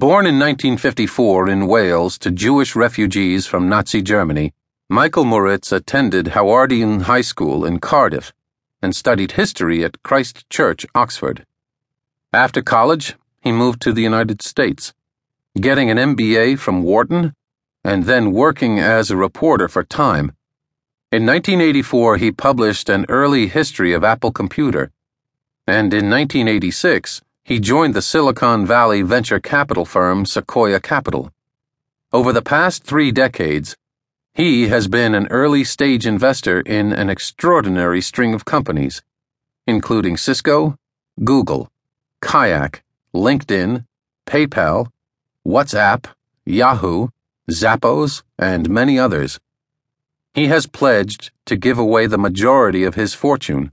Born in 1954 in Wales to Jewish refugees from Nazi Germany, Michael Moritz attended Howardian High School in Cardiff and studied history at Christ Church, Oxford. After college, he moved to the United States, getting an MBA from Wharton and then working as a reporter for Time. In 1984, he published an early history of Apple Computer, and in 1986, he joined the Silicon Valley venture capital firm Sequoia Capital. Over the past three decades, he has been an early stage investor in an extraordinary string of companies, including Cisco, Google, Kayak, LinkedIn, PayPal, WhatsApp, Yahoo, Zappos, and many others. He has pledged to give away the majority of his fortune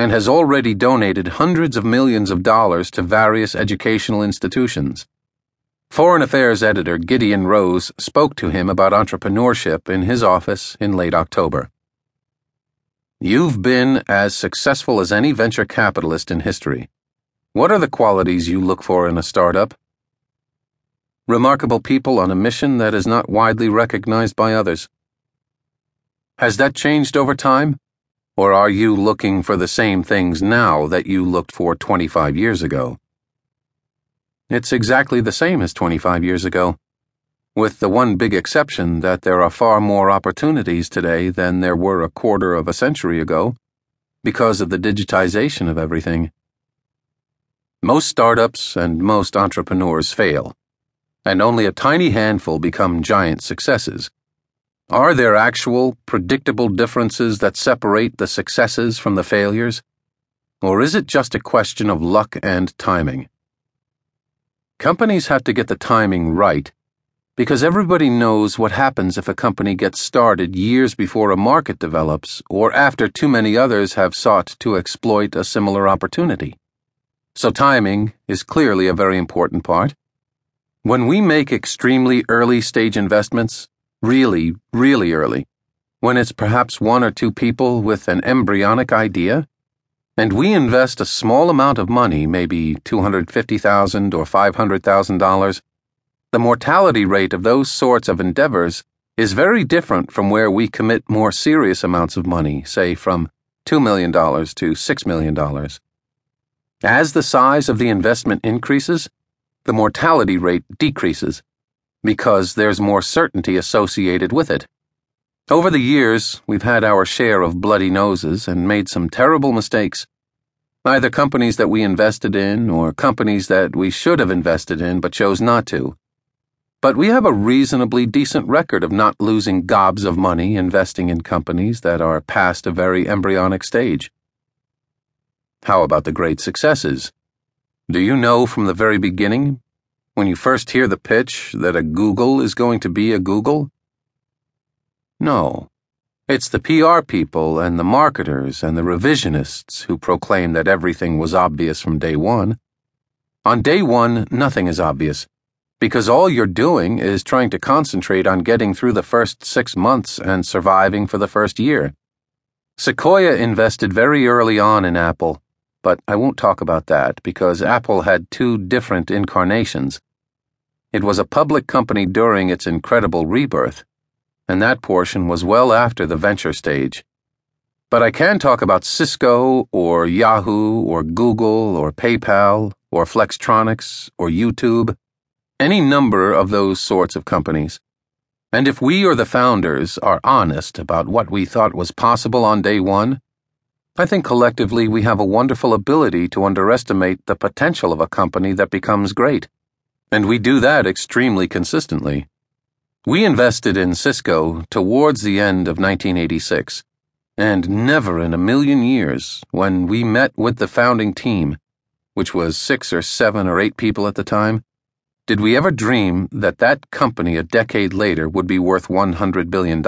and has already donated hundreds of millions of dollars to various educational institutions. Foreign Affairs editor Gideon Rose spoke to him about entrepreneurship in his office in late October. You've been as successful as any venture capitalist in history. What are the qualities you look for in a startup? Remarkable people on a mission that is not widely recognized by others. Has that changed over time? Or are you looking for the same things now that you looked for 25 years ago? It's exactly the same as 25 years ago, with the one big exception that there are far more opportunities today than there were a quarter of a century ago because of the digitization of everything. Most startups and most entrepreneurs fail, and only a tiny handful become giant successes. Are there actual, predictable differences that separate the successes from the failures? Or is it just a question of luck and timing? Companies have to get the timing right because everybody knows what happens if a company gets started years before a market develops or after too many others have sought to exploit a similar opportunity. So timing is clearly a very important part. When we make extremely early stage investments, really, really early, when it's perhaps one or two people with an embryonic idea, and we invest a small amount of money, maybe 250,000 or $500,000, the mortality rate of those sorts of endeavors is very different from where we commit more serious amounts of money, say from $2 million to $6 million. As the size of the investment increases, the mortality rate decreases because there's more certainty associated with it. Over the years, we've had our share of bloody noses and made some terrible mistakes. Either companies that we invested in or companies that we should have invested in but chose not to. But we have a reasonably decent record of not losing gobs of money investing in companies that are past a very embryonic stage. How about the great successes? Do you know from the very beginning when you first hear the pitch that a Google is going to be a Google? No. It's the PR people and the marketers and the revisionists who proclaim that everything was obvious from day one. On day one, nothing is obvious, because all you're doing is trying to concentrate on getting through the first six months and surviving for the first year. Sequoia invested very early on in Apple, but I won't talk about that because Apple had two different incarnations. It was a public company during its incredible rebirth, and that portion was well after the venture stage. But I can talk about Cisco or Yahoo or Google or PayPal or Flextronics or YouTube, any number of those sorts of companies. And if we or the founders are honest about what we thought was possible on day one, I think collectively we have a wonderful ability to underestimate the potential of a company that becomes great. And we do that extremely consistently. We invested in Cisco towards the end of 1986, and never in a million years, when we met with the founding team, which was six or seven or eight people at the time, did we ever dream that that company a decade later would be worth $100 billion.